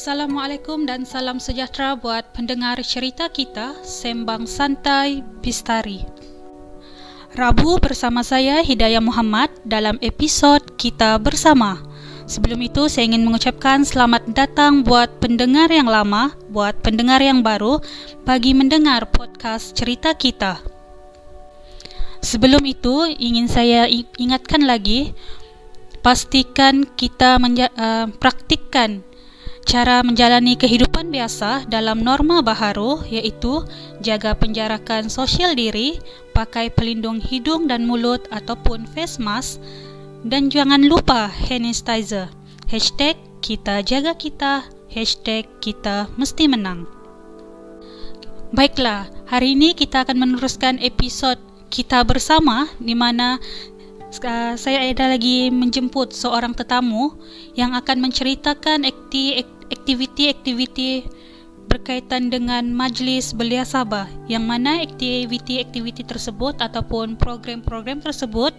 Assalamualaikum dan salam sejahtera buat pendengar cerita kita Sembang Santai Bistari. Rabu bersama saya Hidayah Muhammad dalam episod Kita Bersama. Sebelum itu saya ingin mengucapkan selamat datang buat pendengar yang lama, buat pendengar yang baru bagi mendengar podcast cerita kita. Sebelum itu ingin saya ingatkan lagi pastikan kita menja- uh, praktikkan cara menjalani kehidupan biasa dalam norma baharu iaitu jaga penjarakan sosial diri, pakai pelindung hidung dan mulut ataupun face mask dan jangan lupa hand sanitizer. Hashtag kita jaga kita, hashtag kita mesti menang. Baiklah, hari ini kita akan meneruskan episod kita bersama di mana uh, saya ada lagi menjemput seorang tetamu yang akan menceritakan akti aktiviti-aktiviti berkaitan dengan majlis belia Sabah yang mana aktiviti-aktiviti tersebut ataupun program-program tersebut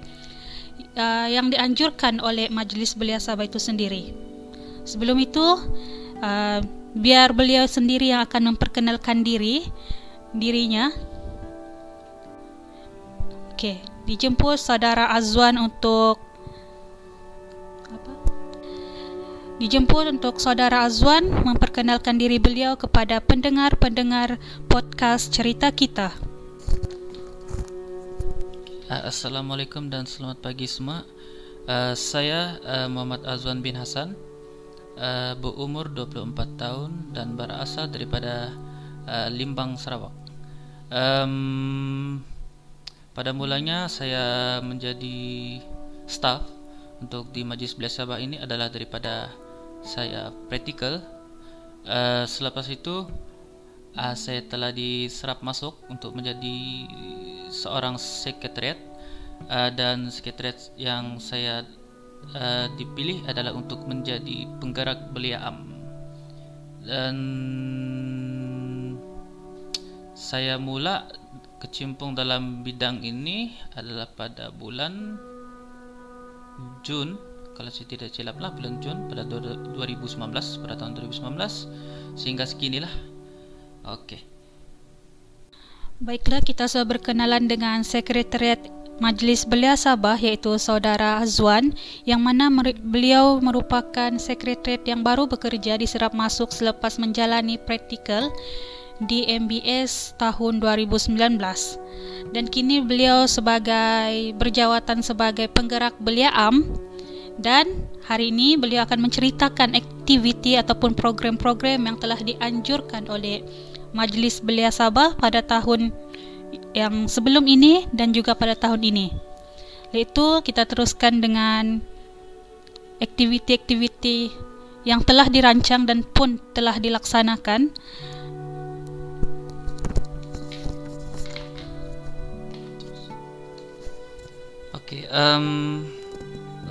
uh, yang dianjurkan oleh majlis belia Sabah itu sendiri. Sebelum itu uh, biar beliau sendiri yang akan memperkenalkan diri dirinya. Okey, dijemput saudara Azwan untuk dijemput untuk saudara Azwan memperkenalkan diri beliau kepada pendengar-pendengar podcast cerita kita. Uh, Assalamualaikum dan selamat pagi semua. Uh, saya uh, Muhammad Azwan bin Hasan, uh, berumur 24 tahun dan berasal daripada uh, Limbang, Sarawak. Um, pada mulanya saya menjadi staff untuk di Majlis Belia Sabah ini adalah daripada saya praktikal uh, selepas itu uh, saya telah diserap masuk untuk menjadi seorang sekretariat. Uh, dan sekretariat yang saya uh, dipilih adalah untuk menjadi penggerak belia am. Dan saya mula kecimpung dalam bidang ini adalah pada bulan Jun kalau saya tidak silap lah bulan Jun pada 2019 pada tahun 2019 sehingga seginilah. Oke. Baiklah kita sudah berkenalan dengan sekretariat Majlis Belia Sabah iaitu saudara Azwan yang mana beliau merupakan sekretariat yang baru bekerja diserap masuk selepas menjalani praktikal di MBS tahun 2019 dan kini beliau sebagai berjawatan sebagai penggerak belia am dan hari ini beliau akan menceritakan aktiviti ataupun program-program yang telah dianjurkan oleh Majlis Belia Sabah pada tahun yang sebelum ini dan juga pada tahun ini. Iaitu kita teruskan dengan aktiviti-aktiviti yang telah dirancang dan pun telah dilaksanakan. Okey, um,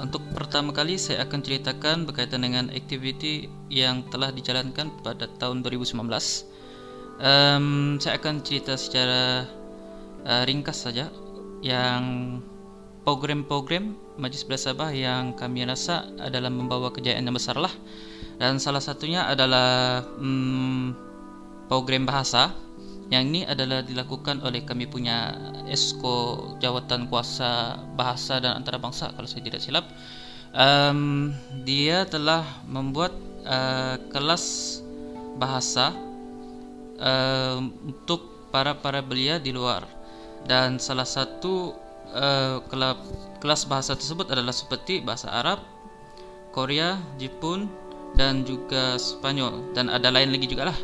untuk pertama kali saya akan ceritakan berkaitan dengan aktiviti yang telah dijalankan pada tahun 2019. Um, saya akan cerita secara uh, ringkas saja yang program-program Majlis Belia Sabah yang kami rasa adalah membawa kejayaan yang besar lah. Dan salah satunya adalah um, program bahasa yang ini adalah dilakukan oleh kami punya Esko Jawatan Kuasa Bahasa dan Antarabangsa kalau saya tidak silap. Um, dia telah membuat uh, kelas bahasa uh, untuk para para belia di luar. Dan salah satu uh, kelas bahasa tersebut adalah seperti bahasa Arab, Korea, Jepun dan juga Spanyol. Dan ada lain lagi juga lah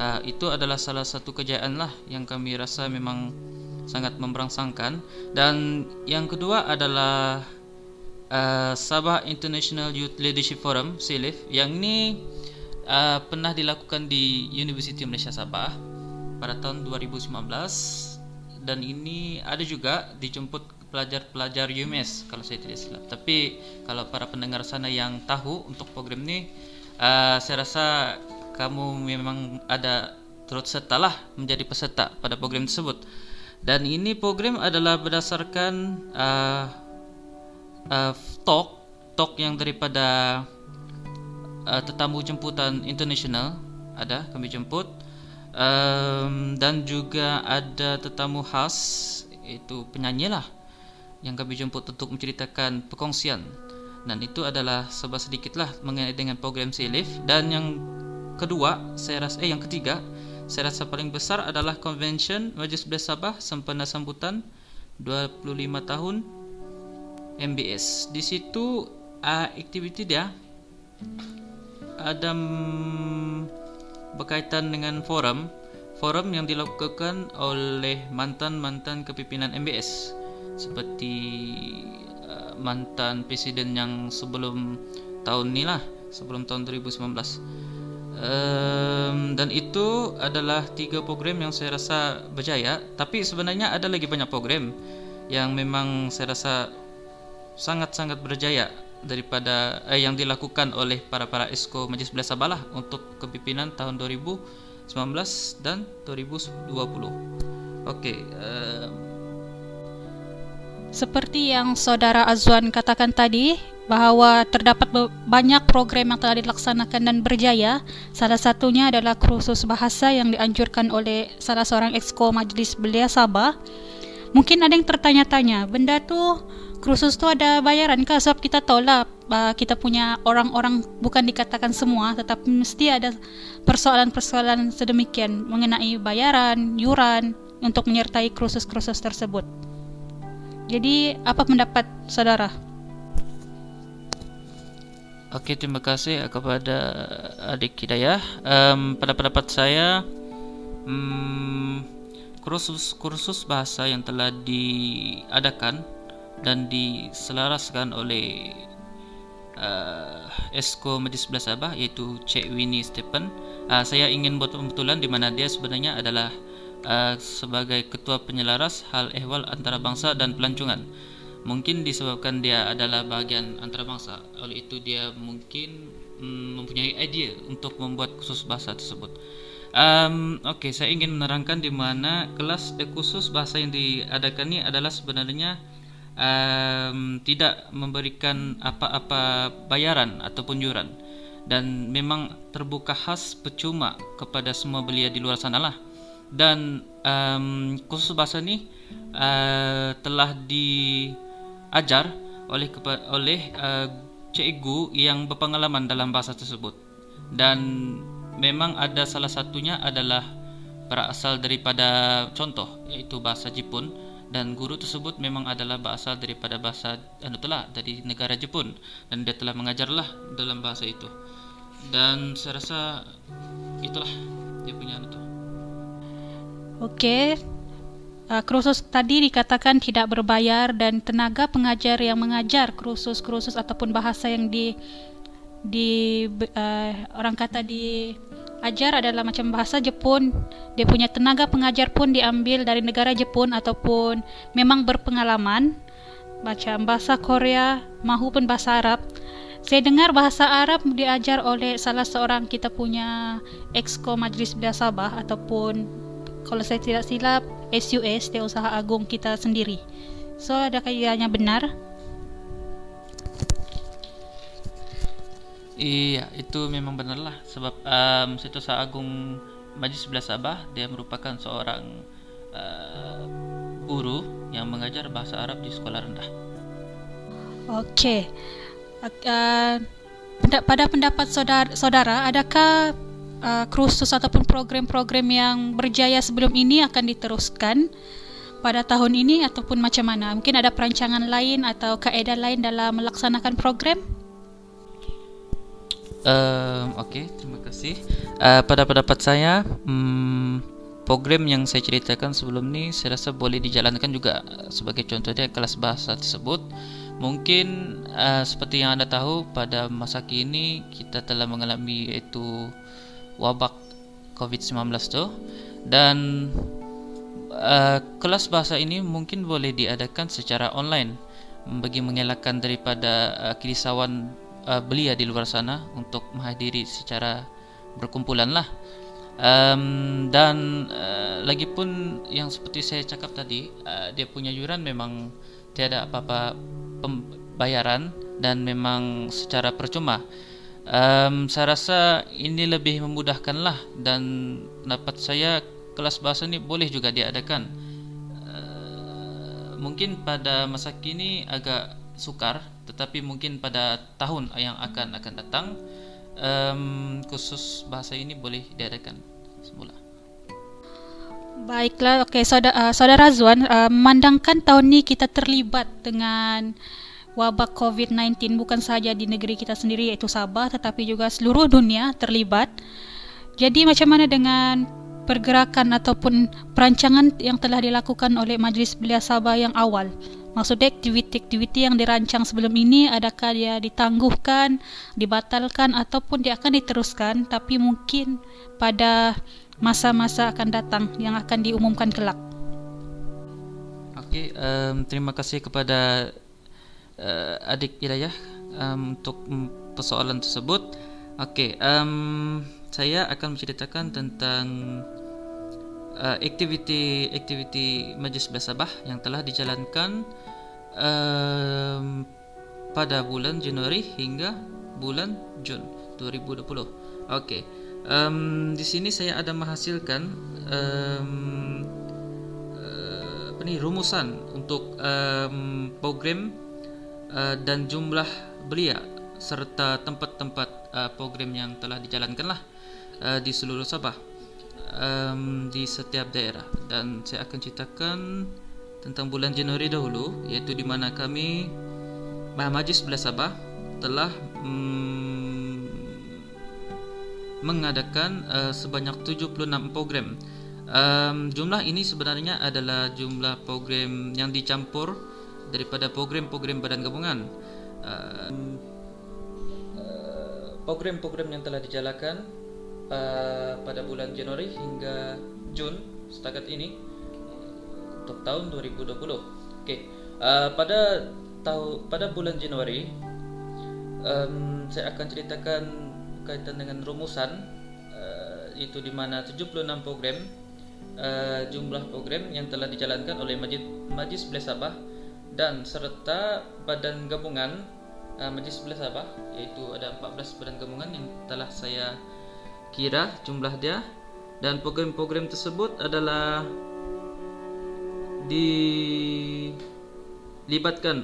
uh, itu adalah salah satu kejayaan lah yang kami rasa memang sangat memberangsangkan dan yang kedua adalah uh, Sabah International Youth Leadership Forum (SILIF) yang ini uh, pernah dilakukan di University Malaysia Sabah pada tahun 2019 dan ini ada juga dijemput pelajar-pelajar UMS kalau saya tidak silap tapi kalau para pendengar sana yang tahu untuk program ini uh, saya rasa kamu memang ada turut serta lah menjadi peserta pada program tersebut. Dan ini program adalah berdasarkan uh, uh, talk talk yang daripada uh, tetamu jemputan internasional ada kami jemput. Um, dan juga ada tetamu khas itu penyanyi lah yang kami jemput untuk menceritakan perkongsian. Dan itu adalah sebab sedikit lah mengenai dengan program Silif dan yang kedua saya rasa eh yang ketiga saya rasa paling besar adalah convention Majlis Belia Sabah sempena sambutan 25 tahun MBS di situ uh, aktiviti dia ada berkaitan dengan forum. Forum yang dilakukan oleh mantan-mantan kepimpinan MBS seperti uh, mantan presiden yang sebelum tahun ni lah sebelum tahun 2019 um, dan itu adalah tiga program yang saya rasa berjaya tapi sebenarnya ada lagi banyak program yang memang saya rasa sangat-sangat berjaya daripada eh, yang dilakukan oleh para para esko Majlis Belia Sabah untuk kepimpinan tahun 2019 dan 2020. Okey. Uh, Seperti yang saudara Azwan katakan tadi bahawa terdapat banyak program yang telah dilaksanakan dan berjaya. Salah satunya adalah kursus bahasa yang dianjurkan oleh salah seorang exco Majlis Belia Sabah. Mungkin ada yang tertanya-tanya, benda tu kursus tu ada bayaran kah sebab kita tahu lah kita punya orang-orang bukan dikatakan semua tetapi mesti ada persoalan-persoalan sedemikian mengenai bayaran, yuran untuk menyertai kursus-kursus tersebut. Jadi apa pendapat saudara? Okey, terima kasih kepada adik Hidayah. Um, pada pendapat saya, um, kursus kursus bahasa yang telah diadakan dan diselaraskan oleh uh, Esko Majlis Belah Sabah iaitu Cik Winnie Stephen. Uh, saya ingin buat pembetulan di mana dia sebenarnya adalah uh, sebagai ketua penyelaras hal ehwal antarabangsa dan pelancongan. Mungkin disebabkan dia adalah bahagian antarabangsa, oleh itu dia mungkin um, mempunyai idea untuk membuat khusus bahasa tersebut. Um, Okey, saya ingin menerangkan di mana kelas khusus bahasa yang diadakan ini adalah sebenarnya um, tidak memberikan apa-apa bayaran ataupun yuran dan memang terbuka khas percuma kepada semua belia di luar sana lah dan um, bahasa ni uh, telah diajar oleh oleh uh, cikgu yang berpengalaman dalam bahasa tersebut. Dan memang ada salah satunya adalah berasal daripada contoh iaitu bahasa Jepun. Dan guru tersebut memang adalah berasal daripada bahasa anu telah dari negara Jepun. Dan dia telah mengajarlah dalam bahasa itu. Dan saya rasa itulah dia punya anu tu okey uh, kursus tadi dikatakan tidak berbayar dan tenaga pengajar yang mengajar kursus-kursus ataupun bahasa yang di di uh, orang kata di ajar adalah macam bahasa Jepun. Dia punya tenaga pengajar pun diambil dari negara Jepun ataupun memang berpengalaman macam bahasa Korea maupun bahasa Arab. Saya dengar bahasa Arab diajar oleh salah seorang kita punya exco Majlis Belia Sabah ataupun kalau saya tidak silap SUS, dia usaha agung kita sendiri. So adakah ianya benar? Iya, itu memang benarlah sebab um, Setiausaha Agung Majlis Belah Sabah dia merupakan seorang uh, guru yang mengajar bahasa Arab di sekolah rendah. Okey. Uh, pada pendapat saudara, saudara adakah uh, kursus ataupun program-program yang berjaya sebelum ini akan diteruskan pada tahun ini ataupun macam mana? Mungkin ada perancangan lain atau kaedah lain dalam melaksanakan program? Uh, Okey, terima kasih. Uh, pada pendapat saya, um, program yang saya ceritakan sebelum ni, saya rasa boleh dijalankan juga sebagai contoh dia kelas bahasa tersebut. Mungkin uh, seperti yang anda tahu pada masa kini kita telah mengalami iaitu wabak COVID-19 tu dan uh, kelas bahasa ini mungkin boleh diadakan secara online. Bagi mengelakkan daripada uh, uh, belia di luar sana untuk menghadiri secara berkumpulan lah. Um, dan uh, lagipun yang seperti saya cakap tadi uh, dia punya yuran memang tiada apa-apa pembayaran dan memang secara percuma Um, saya rasa ini lebih memudahkan lah dan dapat saya kelas bahasa ini boleh juga diadakan. Uh, mungkin pada masa kini agak sukar, tetapi mungkin pada tahun yang akan akan datang um, khusus bahasa ini boleh diadakan semula. Baiklah, okey saudara, uh, saudara Zuan, uh, memandangkan tahun ini kita terlibat dengan wabak COVID-19 bukan saja di negeri kita sendiri iaitu Sabah tetapi juga seluruh dunia terlibat. Jadi macam mana dengan pergerakan ataupun perancangan yang telah dilakukan oleh Majlis Belia Sabah yang awal? Maksudnya aktiviti-aktiviti yang dirancang sebelum ini adakah dia ditangguhkan, dibatalkan ataupun dia akan diteruskan tapi mungkin pada masa-masa akan datang yang akan diumumkan kelak. Okey, um, terima kasih kepada uh, adik Hidayah um, untuk persoalan tersebut. Okey, um, saya akan menceritakan tentang uh, aktiviti aktiviti Majlis Bersabah yang telah dijalankan um, pada bulan Januari hingga bulan Jun 2020. Okey. Um, di sini saya ada menghasilkan um, uh, apa ni rumusan untuk um, program Uh, dan jumlah belia serta tempat-tempat uh, program yang telah dijalankan lah uh, di seluruh Sabah um, di setiap daerah. Dan saya akan ceritakan tentang bulan Januari dahulu iaitu di mana kami Majlis Belah Sabah telah um, mengadakan uh, sebanyak 76 program. Um, jumlah ini sebenarnya adalah jumlah program yang dicampur daripada program-program badan gabungan uh, program-program yang telah dijalankan uh, pada bulan Januari hingga Jun setakat ini untuk tahun 2020. Okey, uh, pada tahu pada bulan Januari um, saya akan ceritakan kaitan dengan rumusan uh, itu di mana 76 program uh, jumlah program yang telah dijalankan oleh Majlis Majlis Belah Sabah dan serta badan gabungan uh, Majlis Belah Sabah iaitu ada 14 badan gabungan yang telah saya kira jumlah dia dan program-program tersebut adalah dilibatkan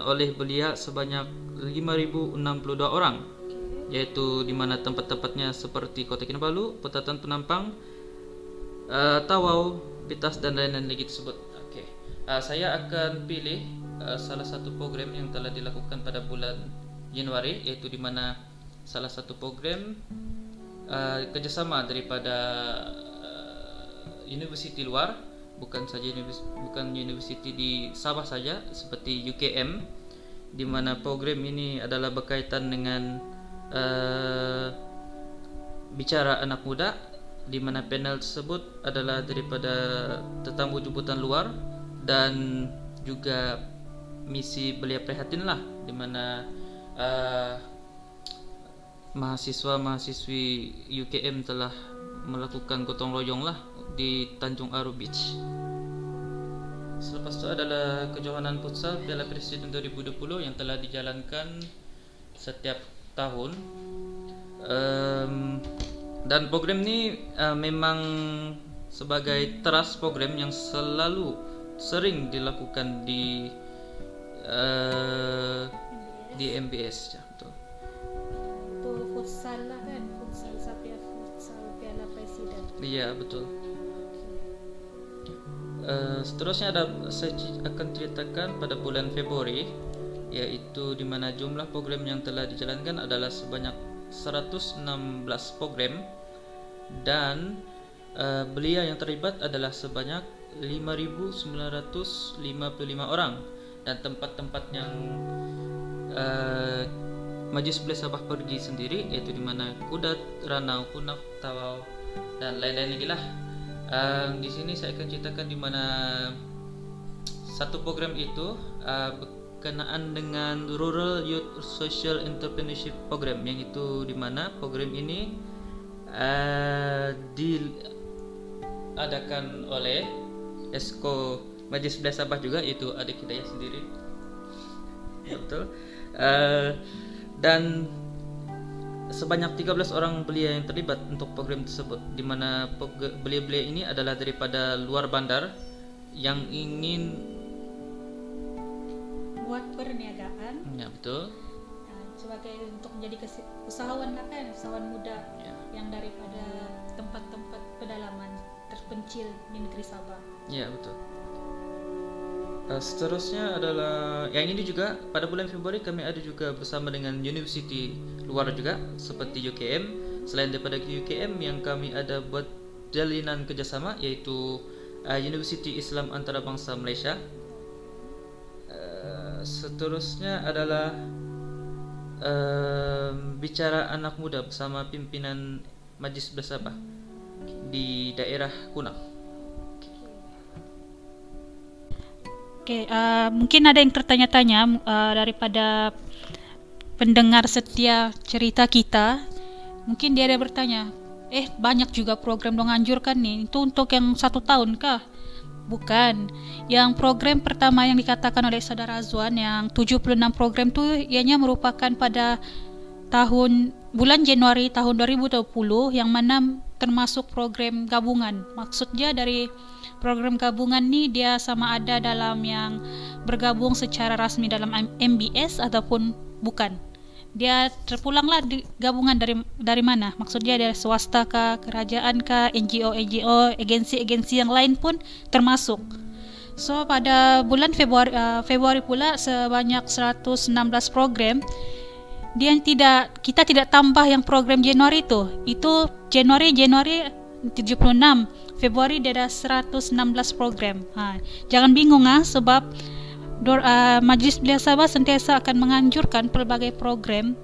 oleh belia sebanyak 5062 orang iaitu di mana tempat-tempatnya seperti Kota Kinabalu, Petatan Penampang, uh, Tawau, Pitas dan lain-lain lagi tersebut. Okey. Uh, saya akan pilih uh, salah satu program yang telah dilakukan pada bulan Januari iaitu di mana salah satu program uh, kerjasama daripada uh, universiti luar bukan saja universiti, bukan universiti di Sabah saja seperti UKM di mana program ini adalah berkaitan dengan uh, bicara anak muda di mana panel tersebut adalah daripada tetamu jemputan luar dan juga misi belia prihatin lah di mana uh, mahasiswa mahasiswi UKM telah melakukan gotong royong lah di Tanjung Aru Beach. Selepas itu adalah kejohanan futsal Piala Presiden 2020 yang telah dijalankan setiap tahun. Um, dan program ini uh, memang sebagai teras program yang selalu sering dilakukan di uh, di MBS ya betul. Itu futsal lah kan, futsal sampai futsal Piala Presiden. Iya betul. Uh, seterusnya ada saya akan ceritakan pada bulan Februari yaitu di mana jumlah program yang telah dijalankan adalah sebanyak 116 program dan uh, belia yang terlibat adalah sebanyak 5955 orang dan tempat-tempat yang uh, Majlis Belia Sabah pergi sendiri iaitu di mana Kudat, Ranau, Kunak, Tawau dan lain-lain lagi lah. Uh, di sini saya akan ceritakan di mana satu program itu uh, berkenaan dengan Rural Youth Social Entrepreneurship Program yang itu di mana program ini uh, diadakan oleh Esko Majlis Belia Sabah juga itu adik Hidayah sendiri. Ya betul. Uh, dan sebanyak 13 orang belia yang terlibat untuk program tersebut di mana belia-belia ini adalah daripada luar bandar yang ingin buat perniagaan ya betul uh, sebagai untuk menjadi usahawan kan usahawan muda ya. yang daripada tempat-tempat pedalaman terpencil di negeri Sabah ya betul Uh, seterusnya adalah yang ini juga pada bulan Februari kami ada juga bersama dengan university luar juga seperti UKM. Selain daripada UKM yang kami ada buat jalinan kerjasama yaitu uh, University Islam Antarabangsa Malaysia. Uh, seterusnya adalah uh, bicara anak muda bersama pimpinan Majlis Bersabah di daerah Kunang. Oke, okay, uh, mungkin ada yang tertanya-tanya uh, daripada pendengar setia cerita kita. Mungkin dia ada bertanya, eh banyak juga program dong anjurkan nih. Itu untuk yang satu tahun kah? Bukan. Yang program pertama yang dikatakan oleh saudara Azwan yang 76 program itu ianya merupakan pada tahun bulan Januari tahun 2020 yang mana termasuk program gabungan. Maksudnya dari program gabungan ni dia sama ada dalam yang bergabung secara rasmi dalam MBS ataupun bukan. Dia terpulanglah di gabungan dari dari mana? Maksudnya dari swasta kah, kerajaan kah, NGO NGO, agensi-agensi yang lain pun termasuk. So pada bulan Februari uh, Februari pula sebanyak 116 program dia tidak kita tidak tambah yang program Januari itu. Itu Januari Januari 76 Februari dia ada 116 program. Ha, jangan bingung ah sebab dor, uh, Majlis Belia Sabah sentiasa akan menganjurkan pelbagai program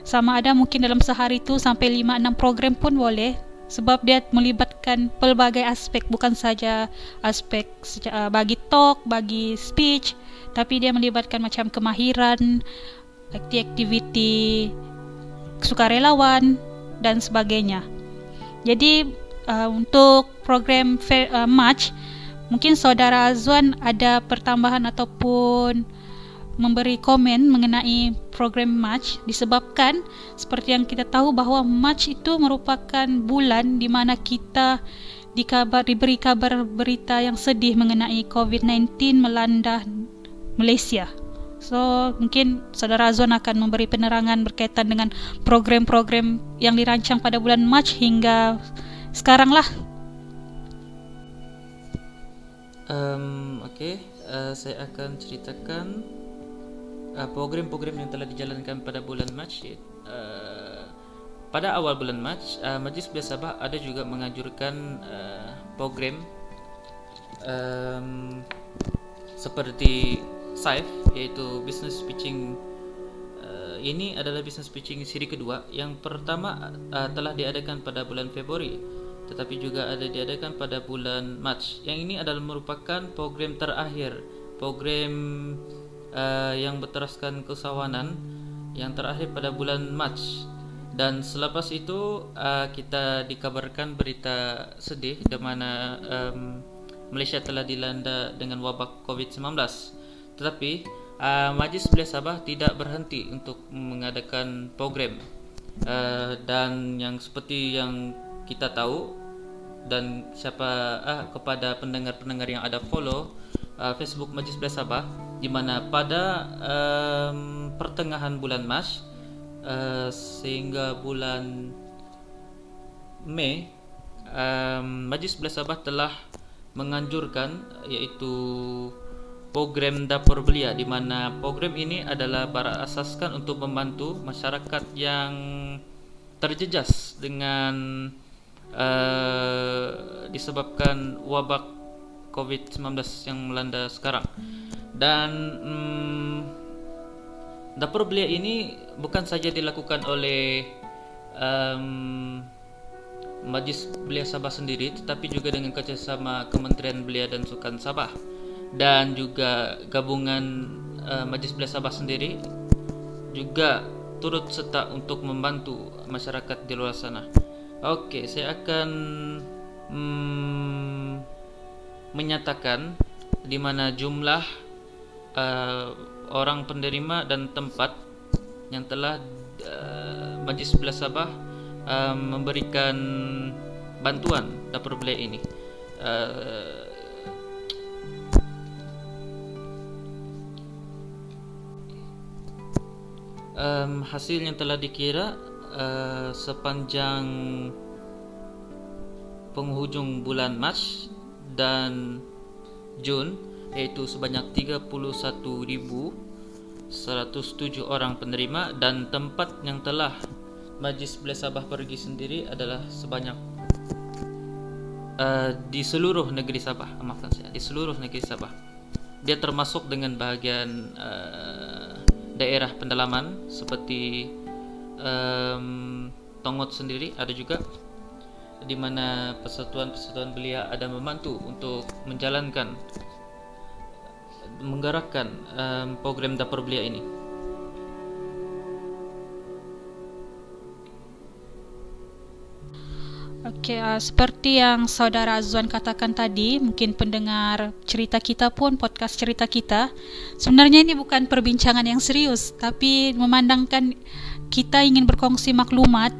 sama ada mungkin dalam sehari itu sampai 5 6 program pun boleh sebab dia melibatkan pelbagai aspek bukan saja aspek uh, bagi talk, bagi speech tapi dia melibatkan macam kemahiran, aktiviti sukarelawan dan sebagainya. Jadi uh, untuk program uh, March mungkin saudara Azwan ada pertambahan ataupun memberi komen mengenai program March disebabkan seperti yang kita tahu bahawa March itu merupakan bulan di mana kita dikabar diberi kabar berita yang sedih mengenai COVID-19 melanda Malaysia. So mungkin saudara Azwan akan memberi penerangan berkaitan dengan program-program yang dirancang pada bulan March hingga sekarang lah. Um, Oke, okay. uh, eh, saya akan ceritakan uh, program-program yang telah dijalankan pada bulan Mac. Uh, pada awal bulan Mac, uh, Majlis Belia Sabah ada juga mengajurkan uh, program um, seperti SAIF, yaitu Business Pitching ini adalah business pitching siri kedua yang pertama uh, telah diadakan pada bulan Februari tetapi juga ada diadakan pada bulan Mac. Yang ini adalah merupakan program terakhir, program uh, yang berteraskan keusahawanan yang terakhir pada bulan Mac. Dan selepas itu uh, kita dikabarkan berita sedih di mana um, Malaysia telah dilanda dengan wabak COVID-19. Tetapi uh, Majlis Belia Sabah tidak berhenti untuk mengadakan program uh, dan yang seperti yang kita tahu dan siapa ah kepada pendengar-pendengar yang ada follow uh, Facebook Majlis Belia Sabah di mana pada um, pertengahan bulan Mac uh, sehingga bulan Mei um, Majlis Belia Sabah telah menganjurkan iaitu program dapur belia di mana program ini adalah berasaskan untuk membantu masyarakat yang terjejas dengan uh, disebabkan wabak COVID-19 yang melanda sekarang. Dan um, dapur belia ini bukan saja dilakukan oleh um, Majlis Belia Sabah sendiri, tetapi juga dengan kerjasama Kementerian Belia dan Sukan Sabah dan juga gabungan uh, Majlis Belia Sabah sendiri juga turut serta untuk membantu masyarakat di luar sana. Oke, saya akan mm, menyatakan di mana jumlah uh, orang penerima dan tempat yang telah uh, Majlis Belia Sabah um, memberikan bantuan dapur belia ini. Uh, um, hasil yang telah dikira uh, sepanjang penghujung bulan Mac dan Jun iaitu sebanyak 31,107 orang penerima dan tempat yang telah Majlis Belia Sabah pergi sendiri adalah sebanyak uh, di seluruh negeri Sabah. Maafkan saya di seluruh negeri Sabah. Dia termasuk dengan bahagian uh, daerah pendalaman seperti um, Tongot sendiri ada juga di mana persatuan-persatuan belia ada membantu untuk menjalankan menggerakkan um, program dapur belia ini. Okey, uh, seperti yang saudara Azwan katakan tadi, mungkin pendengar cerita kita pun podcast cerita kita, sebenarnya ini bukan perbincangan yang serius, tapi memandangkan kita ingin berkongsi maklumat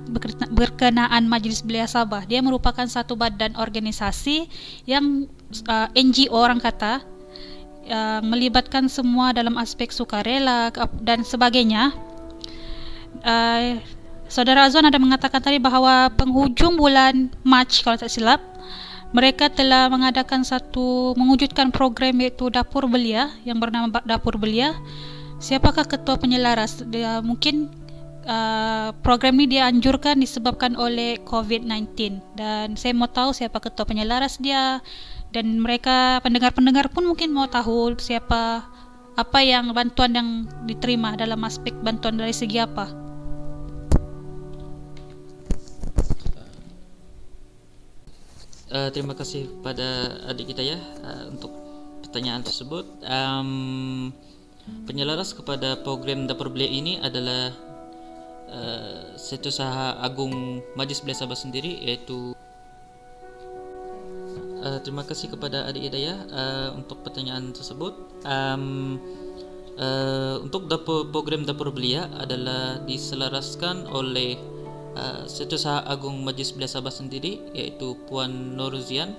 berkenaan Majlis Belia Sabah. Dia merupakan satu badan organisasi yang uh, NGO orang kata yang melibatkan semua dalam aspek sukarela dan sebagainya. Uh, Saudara Azwan ada mengatakan tadi bahawa penghujung bulan Mac kalau tak silap mereka telah mengadakan satu mewujudkan program iaitu Dapur Belia yang bernama Dapur Belia. Siapakah ketua penyelaras? Dia mungkin uh, program ini dianjurkan disebabkan oleh COVID-19 dan saya mau tahu siapa ketua penyelaras dia dan mereka pendengar-pendengar pun mungkin mau tahu siapa apa yang bantuan yang diterima dalam aspek bantuan dari segi apa. uh, terima kasih pada adik kita ya uh, untuk pertanyaan tersebut. Um, penyelaras kepada program dapur belia ini adalah uh, Agung Majlis Belia Sabah sendiri iaitu uh, terima kasih kepada adik Hidayah uh, untuk pertanyaan tersebut. Um, uh, untuk dapur, program dapur belia adalah diselaraskan oleh uh, Agung Majlis Belia Sabah sendiri iaitu Puan Noruzian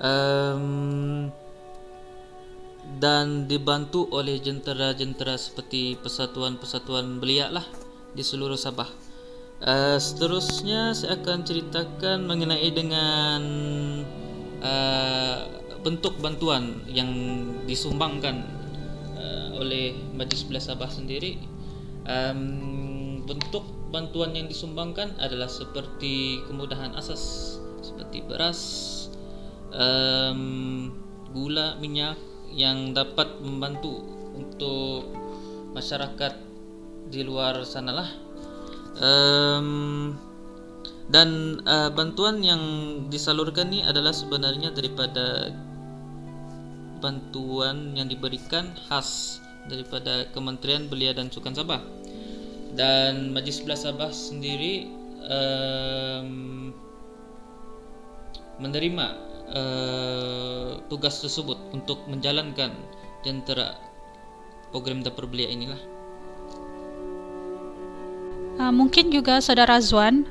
um, dan dibantu oleh jentera-jentera seperti persatuan-persatuan belia lah di seluruh Sabah. Uh, seterusnya saya akan ceritakan mengenai dengan uh, bentuk bantuan yang disumbangkan uh, oleh Majlis Belia Sabah sendiri. Um, bentuk bantuan yang disumbangkan adalah seperti kemudahan asas seperti beras, um, gula, minyak yang dapat membantu untuk masyarakat di luar sana lah. Um, dan uh, bantuan yang disalurkan ini adalah sebenarnya daripada bantuan yang diberikan khas daripada Kementerian Belia dan Sukan Sabah dan Majlis Belah Sabah sendiri um, menerima uh, tugas tersebut untuk menjalankan jentera program dapur belia inilah. Uh, mungkin juga saudara Azwan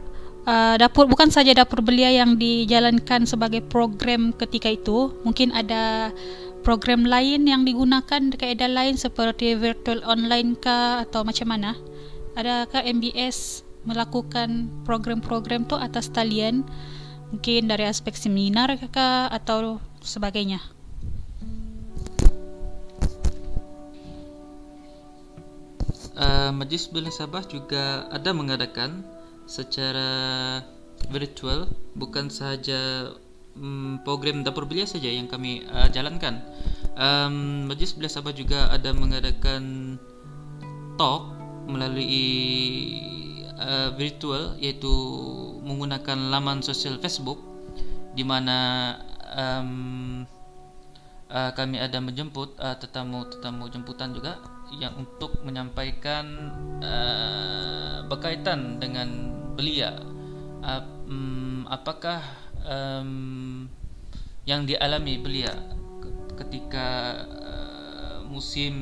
uh, dapur bukan saja dapur belia yang dijalankan sebagai program ketika itu, mungkin ada program lain yang digunakan kaedah lain seperti virtual online kah atau macam mana? adakah MBS melakukan program-program tu atas talian mungkin dari aspek seminar ke atau sebagainya uh, Majlis Belia Sabah juga ada mengadakan secara virtual bukan sahaja um, program dapur belia saja yang kami uh, jalankan. Um, Majlis Belia Sabah juga ada mengadakan talk melalui uh, virtual yaitu menggunakan laman sosial Facebook di mana um, uh, kami ada menjemput uh, tetamu-tetamu jemputan juga yang untuk menyampaikan uh, berkaitan dengan belia. Uh, um, apakah um, yang dialami belia ketika uh, musim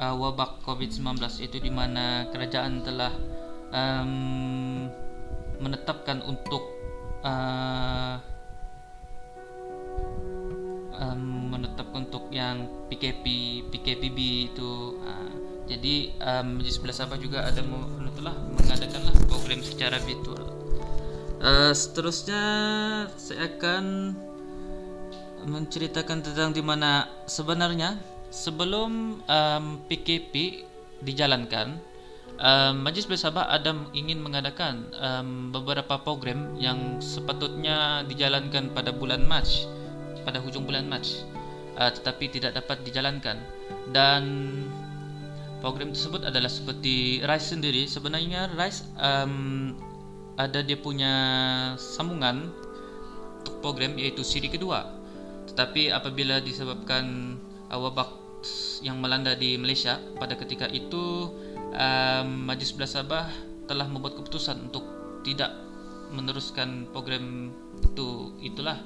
uh, wabak COVID-19 itu di mana kerajaan telah um, menetapkan untuk uh, um, untuk yang PKP PKPB itu. Uh, jadi um, Sabah juga ada telah mengadakanlah program secara virtual. Uh, seterusnya saya akan menceritakan tentang di mana sebenarnya sebelum um, PKP dijalankan um, Majlis Bersabah ada ingin mengadakan um, beberapa program yang sepatutnya dijalankan pada bulan Mac pada hujung bulan Mac uh, tetapi tidak dapat dijalankan. Dan program tersebut adalah seperti RISE sendiri. Sebenarnya RISE um, ada dia punya sambungan untuk program yaitu siri kedua. Tetapi apabila disebabkan uh, wabak yang melanda di Malaysia pada ketika itu um, Majlis Belah Sabah telah membuat keputusan untuk tidak meneruskan program itu itulah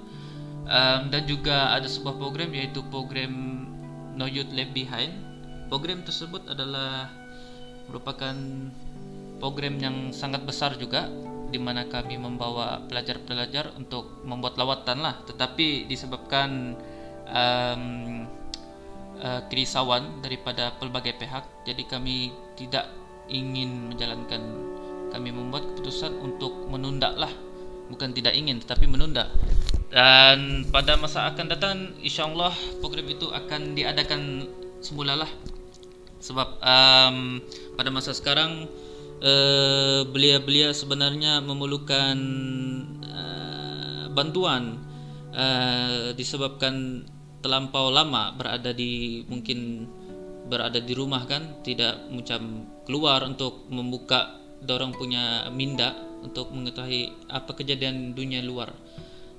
um, dan juga ada sebuah program yaitu program No Youth Left Behind. Program tersebut adalah merupakan program yang sangat besar juga di mana kami membawa pelajar-pelajar untuk membuat lawatan lah. Tetapi disebabkan um, uh, kerisauan daripada pelbagai pihak jadi kami tidak ingin menjalankan kami membuat keputusan untuk menunda lah. Bukan tidak ingin tetapi menunda dan pada masa akan datang insyaallah program itu akan diadakan semula lah sebab um, pada masa sekarang uh, belia-belia sebenarnya memerlukan uh, bantuan uh, disebabkan terlampau lama berada di mungkin berada di rumah kan tidak macam keluar untuk membuka dorong punya minda untuk mengetahui apa kejadian dunia luar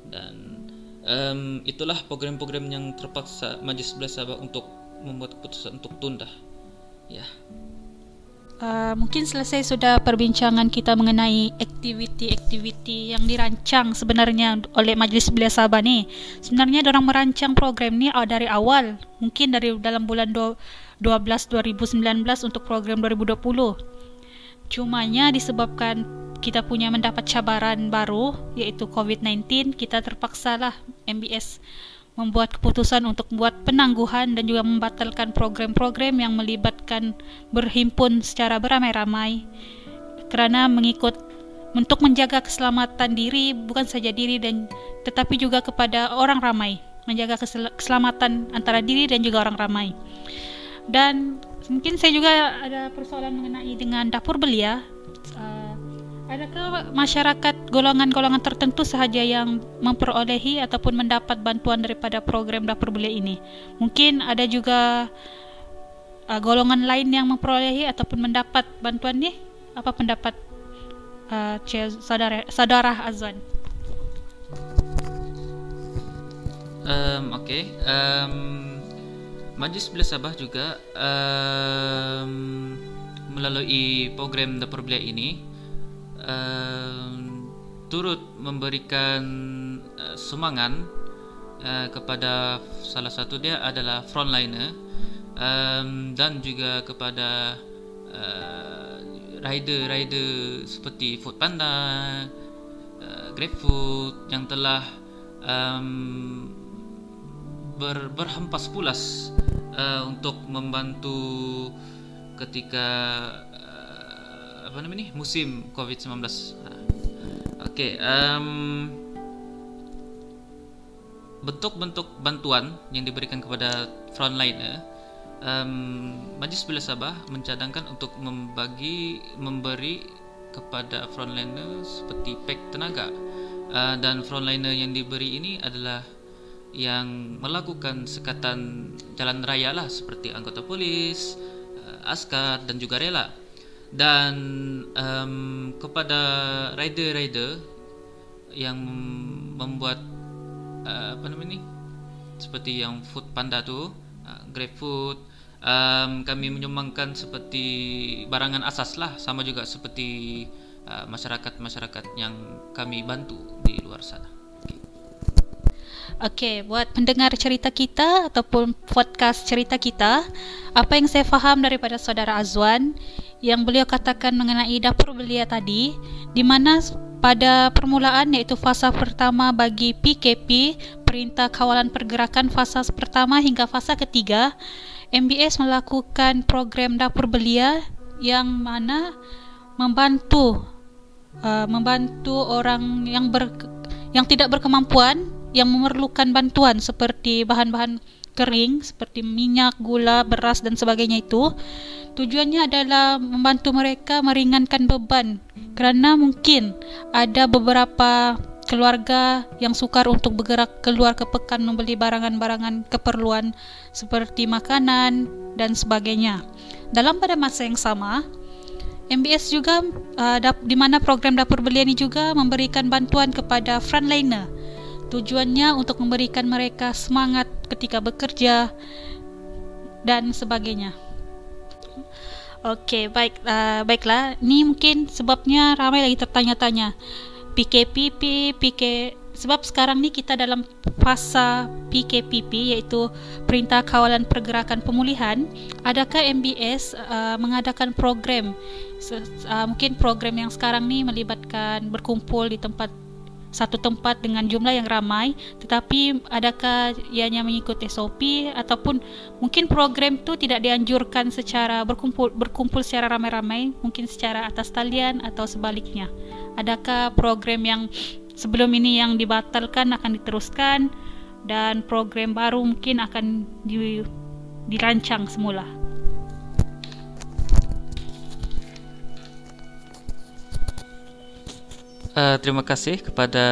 dan um, itulah program-program yang terpaksa Majlis Belah Sabah untuk membuat keputusan untuk tunda ya Uh, mungkin selesai sudah perbincangan kita mengenai aktiviti-aktiviti yang dirancang sebenarnya oleh Majlis Belia Sabah ni. Sebenarnya orang merancang program ni uh, dari awal, mungkin dari dalam bulan 12 2019 untuk program 2020. Cumanya disebabkan kita punya mendapat cabaran baru iaitu COVID-19, kita terpaksa lah MBS membuat keputusan untuk membuat penangguhan dan juga membatalkan program-program yang melibatkan berhimpun secara beramai-ramai. Kerana mengikut untuk menjaga keselamatan diri bukan saja diri dan tetapi juga kepada orang ramai. Menjaga keselamatan antara diri dan juga orang ramai. Dan mungkin saya juga ada persoalan mengenai dengan dapur belia Adakah masyarakat golongan-golongan tertentu sahaja yang memperolehi ataupun mendapat bantuan daripada program dapur belia ini? Mungkin ada juga uh, golongan lain yang memperolehi ataupun mendapat bantuan ni? Apa pendapat uh, saudara Azwan? Um, Okey, um, Majlis Belia Sabah juga um, melalui program dapur belia ini turut memberikan uh, sumangan uh, kepada salah satu dia adalah frontliner um, dan juga kepada uh, rider-rider seperti Foodpanda, uh, GrabFood yang telah um, ber, berhempas pulas uh, untuk membantu ketika apa nama ni musim COVID-19. Ha. Okey, um, bentuk-bentuk bantuan yang diberikan kepada frontliner um, Majlis Belia Sabah mencadangkan untuk membagi memberi kepada frontliner seperti pack tenaga uh, dan frontliner yang diberi ini adalah yang melakukan sekatan jalan raya lah seperti anggota polis, uh, askar dan juga rela dan um, kepada rider-rider yang membuat uh, apa nama ni seperti yang food panda tu uh, grab food. Um, kami menyumbangkan seperti barangan asas lah sama juga seperti uh, masyarakat-masyarakat yang kami bantu di luar sana Okey, buat pendengar cerita kita ataupun podcast cerita kita, apa yang saya faham daripada saudara Azwan yang beliau katakan mengenai dapur belia tadi, di mana pada permulaan iaitu fasa pertama bagi PKP, Perintah Kawalan Pergerakan fasa pertama hingga fasa ketiga, MBS melakukan program dapur belia yang mana membantu uh, membantu orang yang ber yang tidak berkemampuan yang memerlukan bantuan seperti bahan-bahan kering seperti minyak, gula, beras dan sebagainya itu tujuannya adalah membantu mereka meringankan beban kerana mungkin ada beberapa keluarga yang sukar untuk bergerak keluar ke pekan membeli barangan-barangan keperluan seperti makanan dan sebagainya. Dalam pada masa yang sama, MBS juga uh, di mana program dapur belia ini juga memberikan bantuan kepada frontliner Tujuannya untuk memberikan mereka semangat ketika bekerja dan sebagainya. Okey, baik uh, baiklah. Ini mungkin sebabnya ramai lagi tertanya-tanya. PKPP, PK sebab sekarang ni kita dalam fasa PKPP iaitu Perintah Kawalan Pergerakan Pemulihan. Adakah MBS uh, mengadakan program uh, mungkin program yang sekarang ni melibatkan berkumpul di tempat satu tempat dengan jumlah yang ramai tetapi adakah ianya mengikut SOP ataupun mungkin program tu tidak dianjurkan secara berkumpul berkumpul secara ramai-ramai mungkin secara atas talian atau sebaliknya? Adakah program yang sebelum ini yang dibatalkan akan diteruskan dan program baru mungkin akan di, dirancang semula uh, terima kasih kepada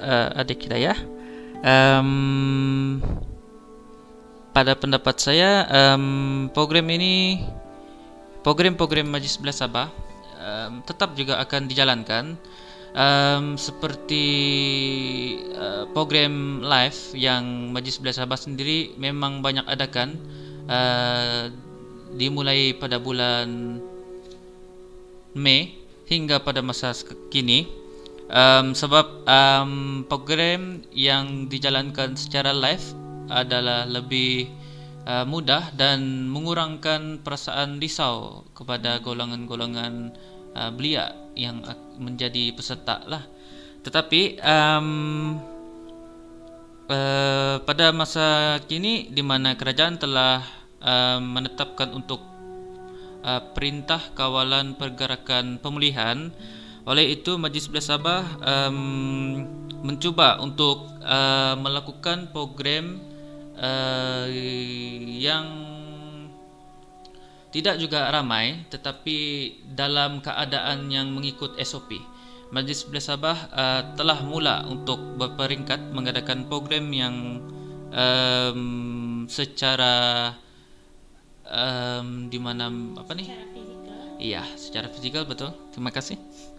uh, adik Hidayah. Um, pada pendapat saya, um, program ini, program-program Majlis Belas Sabah um, tetap juga akan dijalankan. Um, seperti uh, program live yang Majlis Belas Sabah sendiri memang banyak adakan uh, dimulai pada bulan Mei hingga pada masa kini um, sebab um, program yang dijalankan secara live adalah lebih uh, mudah dan mengurangkan perasaan risau kepada golongan-golongan uh, belia yang menjadi peserta lah. Tetapi um, uh, pada masa kini di mana kerajaan telah uh, menetapkan untuk uh, perintah kawalan pergerakan pemulihan oleh itu Majlis Sabah um, mencuba untuk uh, melakukan program uh, yang tidak juga ramai tetapi dalam keadaan yang mengikut SOP. Majlis Belia Sabah uh, telah mula untuk berperingkat mengadakan program yang um, secara um, di mana apa ni? Iya, secara fizikal betul. Terima kasih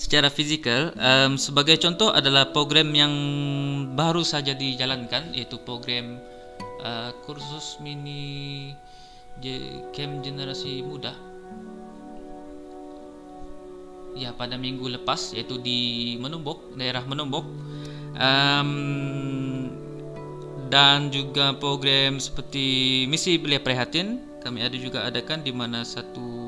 secara fizikal um, sebagai contoh adalah program yang baru saja dijalankan yaitu program uh, kursus mini camp generasi muda. Ya pada minggu lepas yaitu di Menumbuk daerah Menumbuk. Um, dan juga program seperti misi belia prihatin kami ada juga adakan di mana satu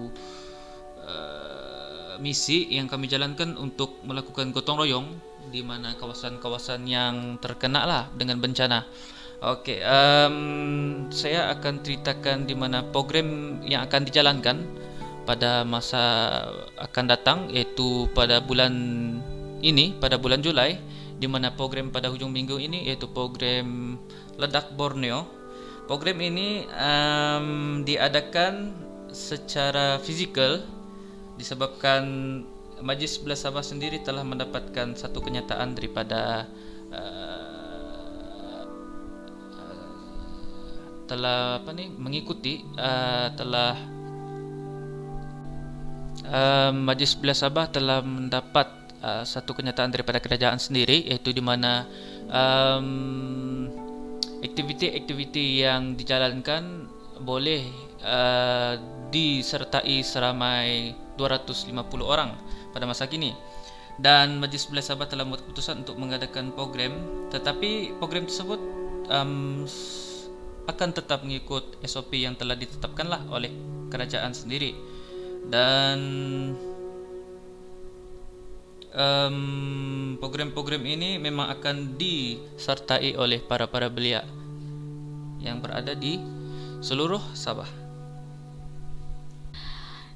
misi yang kami jalankan untuk melakukan gotong royong di mana kawasan-kawasan yang terkena lah dengan bencana. Okey, um, saya akan ceritakan di mana program yang akan dijalankan pada masa akan datang iaitu pada bulan ini pada bulan Julai di mana program pada hujung minggu ini iaitu program Ledak Borneo. Program ini um, diadakan secara fizikal disebabkan Majlis Belas Sabah sendiri telah mendapatkan satu kenyataan daripada uh, telah apa ni mengikuti uh, telah uh, Majlis Belas Sabah telah mendapat uh, satu kenyataan daripada kerajaan sendiri iaitu di mana um, aktiviti-aktiviti yang dijalankan boleh uh, disertai seramai 250 orang pada masa kini. dan Majlis Belia Sabah telah membuat keputusan untuk mengadakan program tetapi program tersebut um, akan tetap mengikut SOP yang telah ditetapkanlah oleh kerajaan sendiri dan um, program-program ini memang akan disertai oleh para-para belia yang berada di seluruh Sabah.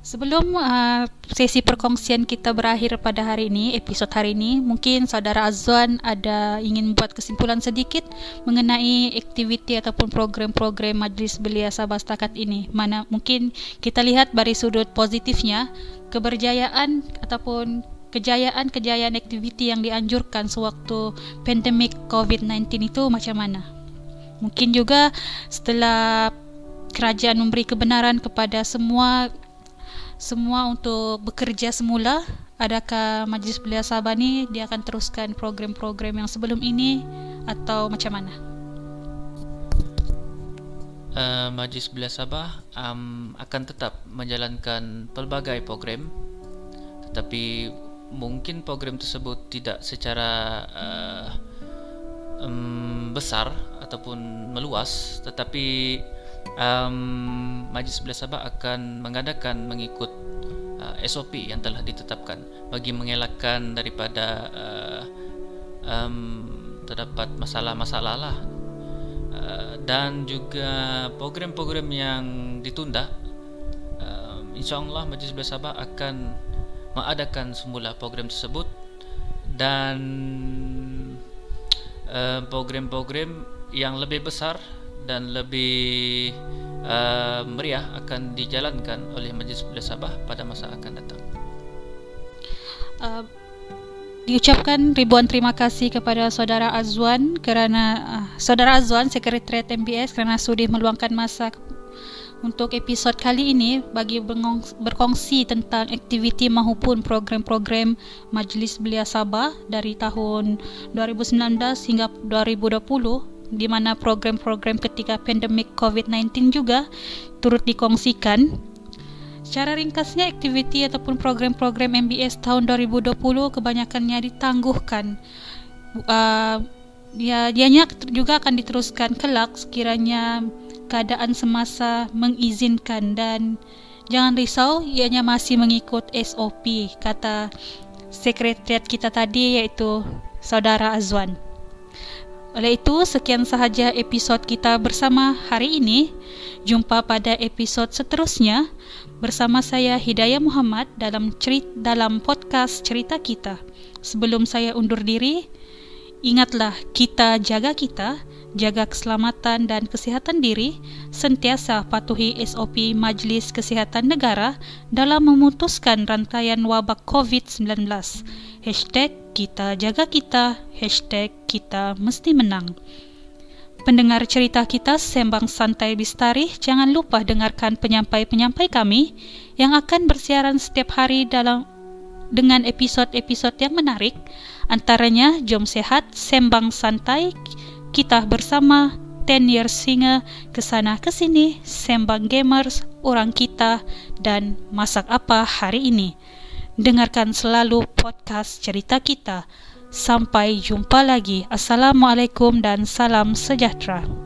Sebelum uh, sesi perkongsian kita berakhir pada hari ini, episod hari ini, mungkin saudara Azwan ada ingin buat kesimpulan sedikit mengenai aktiviti ataupun program-program Majlis Belia Sabah setakat ini. Mana mungkin kita lihat dari sudut positifnya, keberjayaan ataupun kejayaan-kejayaan aktiviti yang dianjurkan sewaktu pandemik COVID-19 itu macam mana? Mungkin juga setelah kerajaan memberi kebenaran kepada semua semua untuk bekerja semula adakah Majlis Belia Sabah ni dia akan teruskan program-program yang sebelum ini atau macam mana? Uh, Majlis Belia Sabah um, akan tetap menjalankan pelbagai program tetapi mungkin program tersebut tidak secara uh, um, besar ataupun meluas tetapi um, Majlis Belia Sabah akan mengadakan mengikut uh, SOP yang telah ditetapkan bagi mengelakkan daripada uh, um, terdapat masalah-masalah lah. Uh, dan juga program-program yang ditunda uh, insyaAllah Majlis Belia Sabah akan mengadakan semula program tersebut. Dan uh, program-program yang lebih besar dan lebih uh, meriah akan dijalankan oleh Majlis Belia Sabah pada masa akan datang. Uh, diucapkan ribuan terima kasih kepada saudara Azwan kerana uh, saudara Azwan sekretariat MBS kerana sudi meluangkan masa untuk episod kali ini bagi berkongsi tentang aktiviti maupun program-program Majlis Belia Sabah dari tahun 2019 hingga 2020 di mana program-program ketika pandemik COVID-19 juga turut dikongsikan. Secara ringkasnya, aktiviti ataupun program-program MBS tahun 2020 kebanyakannya ditangguhkan. Uh, ya, dianya juga akan diteruskan kelak sekiranya keadaan semasa mengizinkan dan jangan risau, ianya masih mengikut SOP, kata sekretariat kita tadi iaitu Saudara Azwan. Oleh itu, sekian sahaja episod kita bersama hari ini. Jumpa pada episod seterusnya bersama saya Hidayah Muhammad dalam cerit dalam podcast cerita kita. Sebelum saya undur diri, ingatlah kita jaga kita, jaga keselamatan dan kesihatan diri, sentiasa patuhi SOP Majlis Kesihatan Negara dalam memutuskan rantaian wabak COVID-19. Hashtag kita jaga kita, hashtag kita mesti menang. Pendengar cerita kita Sembang Santai Bistari, jangan lupa dengarkan penyampai-penyampai kami yang akan bersiaran setiap hari dalam dengan episod-episod yang menarik, antaranya Jom Sehat, Sembang Santai, Kita Bersama, Ten Years Singer, Kesana Kesini, Sembang Gamers, Orang Kita, dan Masak Apa Hari Ini. Dengarkan selalu podcast cerita kita. Sampai jumpa lagi. Assalamualaikum dan salam sejahtera.